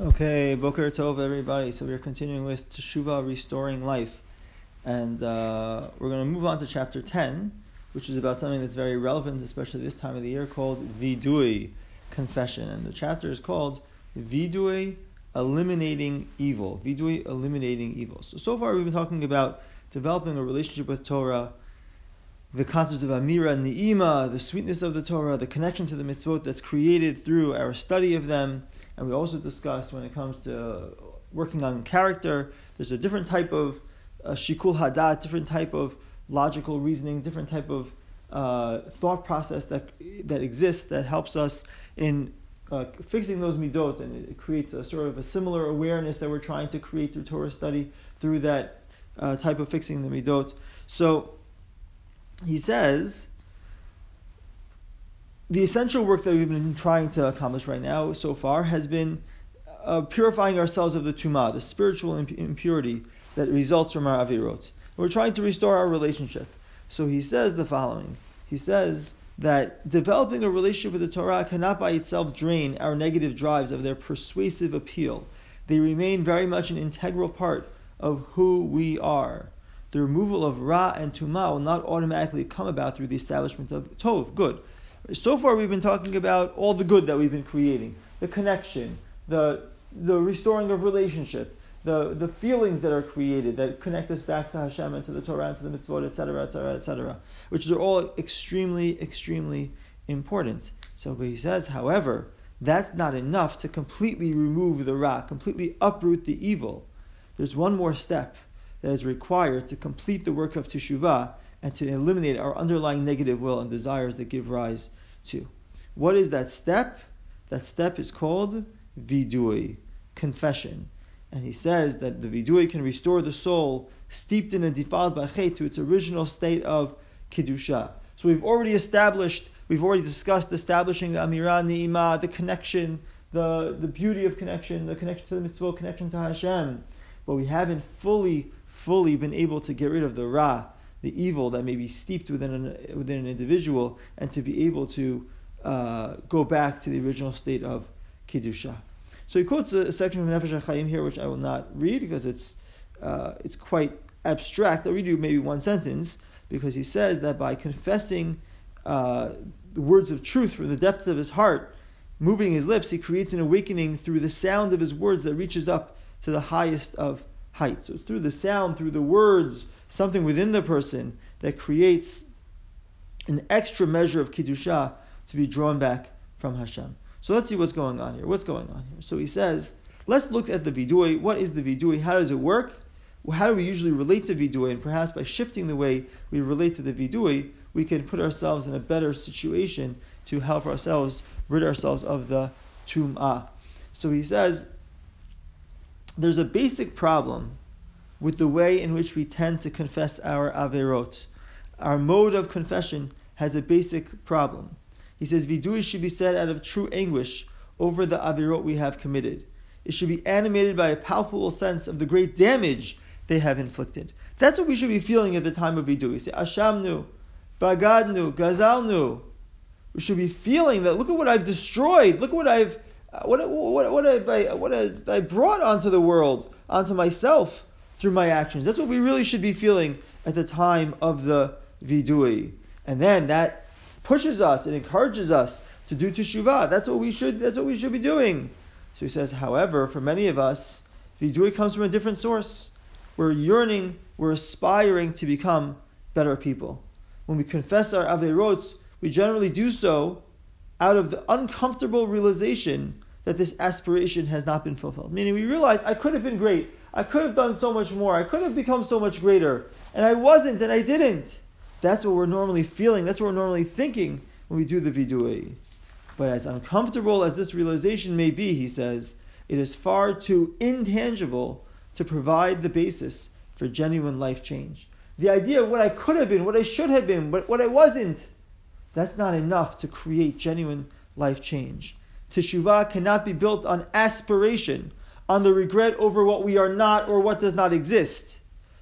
Okay, Boker Tov, everybody. So we're continuing with Teshuvah, restoring life, and uh, we're going to move on to chapter ten, which is about something that's very relevant, especially this time of the year, called Vidui, confession. And the chapter is called Vidui, eliminating evil. Vidui, eliminating evil. So so far we've been talking about developing a relationship with Torah the concept of Amira Ni'ima, the sweetness of the Torah, the connection to the mitzvot that's created through our study of them. And we also discussed when it comes to working on character, there's a different type of uh, shikul hadat, different type of logical reasoning, different type of uh, thought process that that exists that helps us in uh, fixing those midot, and it creates a sort of a similar awareness that we're trying to create through Torah study through that uh, type of fixing the midot. So he says the essential work that we've been trying to accomplish right now so far has been uh, purifying ourselves of the tuma, the spiritual imp- impurity that results from our avirot. We're trying to restore our relationship. So he says the following. He says that developing a relationship with the Torah cannot by itself drain our negative drives of their persuasive appeal. They remain very much an integral part of who we are the removal of Ra and Tuma will not automatically come about through the establishment of Tov, good. So far, we've been talking about all the good that we've been creating the connection, the, the restoring of relationship, the, the feelings that are created that connect us back to Hashem and to the Torah and to the mitzvot, etc., etc., etc., which are all extremely, extremely important. So he says, however, that's not enough to completely remove the Ra, completely uproot the evil. There's one more step that is required to complete the work of teshuvah and to eliminate our underlying negative will and desires that give rise to. What is that step? That step is called vidui, confession. And he says that the vidui can restore the soul steeped in and defiled by chet to its original state of kedusha. So we've already established, we've already discussed establishing the amirah ni'imah, the connection, the, the beauty of connection, the connection to the mitzvah, connection to Hashem. But we haven't fully fully been able to get rid of the ra, the evil that may be steeped within an, within an individual, and to be able to uh, go back to the original state of Kiddusha. So he quotes a, section from Nefesh HaChaim here, which I will not read because it's, uh, it's quite abstract. I'll read you maybe one sentence because he says that by confessing uh, the words of truth from the depths of his heart, moving his lips, he creates an awakening through the sound of his words that reaches up to the highest of height. So it's through the sound, through the words, something within the person that creates an extra measure of kiddusha to be drawn back from Hashem. So let's see what's going on here. What's going on here? So he says, let's look at the vidui. What is the vidui? How does it work? How do we usually relate to vidui? And perhaps by shifting the way we relate to the vidui, we can put ourselves in a better situation to help ourselves rid ourselves of the tum'ah. So he says, there's a basic problem with the way in which we tend to confess our averot. Our mode of confession has a basic problem. He says, Vidui should be said out of true anguish over the averot we have committed. It should be animated by a palpable sense of the great damage they have inflicted. That's what we should be feeling at the time of Vidui. Say, Ashamnu, Bagadnu, Gazalnu. We should be feeling that, look at what I've destroyed, look at what I've Uh, what, what, what, have I, what have I brought onto the world, onto myself through my actions? That's what we really should be feeling at the time of the vidui. And then that pushes us and encourages us to do teshuvah. That's what we should, that's what we should be doing. So he says, however, for many of us, vidui comes from a different source. We're yearning, we're aspiring to become better people. When we confess our averot, we generally do so out of the uncomfortable realization that this aspiration has not been fulfilled. Meaning, we realize I could have been great, I could have done so much more, I could have become so much greater, and I wasn't, and I didn't. That's what we're normally feeling, that's what we're normally thinking when we do the vidui. But as uncomfortable as this realization may be, he says, it is far too intangible to provide the basis for genuine life change. The idea of what I could have been, what I should have been, but what I wasn't, that's not enough to create genuine life change. Teshuvah cannot be built on aspiration, on the regret over what we are not or what does not exist,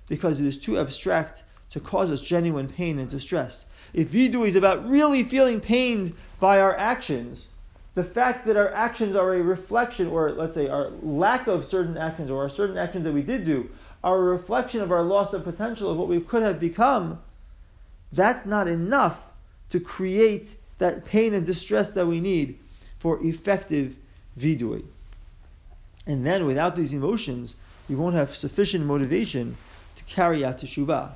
because it is too abstract to cause us genuine pain and distress. If vidui is about really feeling pained by our actions, the fact that our actions are a reflection, or let's say our lack of certain actions, or our certain actions that we did do, are a reflection of our loss of potential of what we could have become, that's not enough to create that pain and distress that we need for effective vidui. And then without these emotions, we won't have sufficient motivation to carry out teshuvah.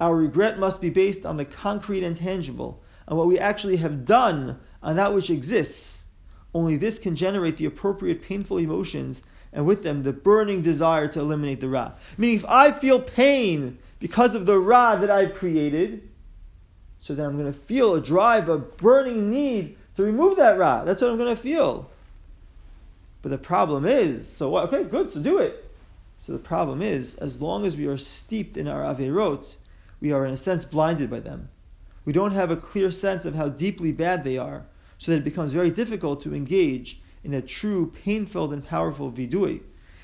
Our regret must be based on the concrete and tangible, on what we actually have done, on that which exists. Only this can generate the appropriate painful emotions and with them the burning desire to eliminate the ra. Meaning, if I feel pain because of the ra that I've created, so then I'm going to feel a drive, a burning need to remove that ra. That's what I'm going to feel. But the problem is, so what? Okay, good, so do it. So the problem is, as long as we are steeped in our averot, we are in a sense blinded by them. We don't have a clear sense of how deeply bad they are, so that it becomes very difficult to engage in a true, pain-filled, and powerful vidui.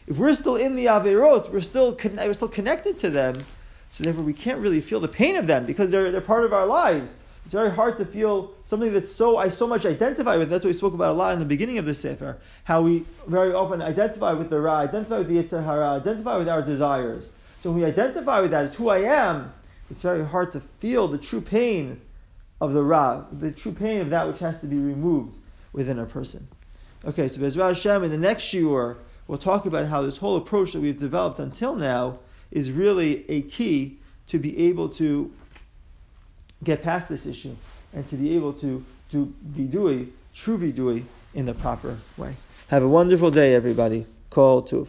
If we're still in the averot, we're still we're still connected to them, so therefore we can't really feel the pain of them because they're they're part of our lives. It's very hard to feel something that's so I so much identify with. That's what we spoke about a lot in the beginning of the sefer. How we very often identify with the ra, identify with the yetzer hara, identify with our desires. So when we identify with that, it's who I am. It's very hard to feel the true pain of the ra, the true pain of that which has to be removed within a person. Okay, so Bezrat Hashem, in the next shiur, we'll talk about how this whole approach that we've developed until now is really a key to be able to get past this issue and to be able to do vidui, true vidui, in the proper way. Have a wonderful day, everybody. Kol Tuv.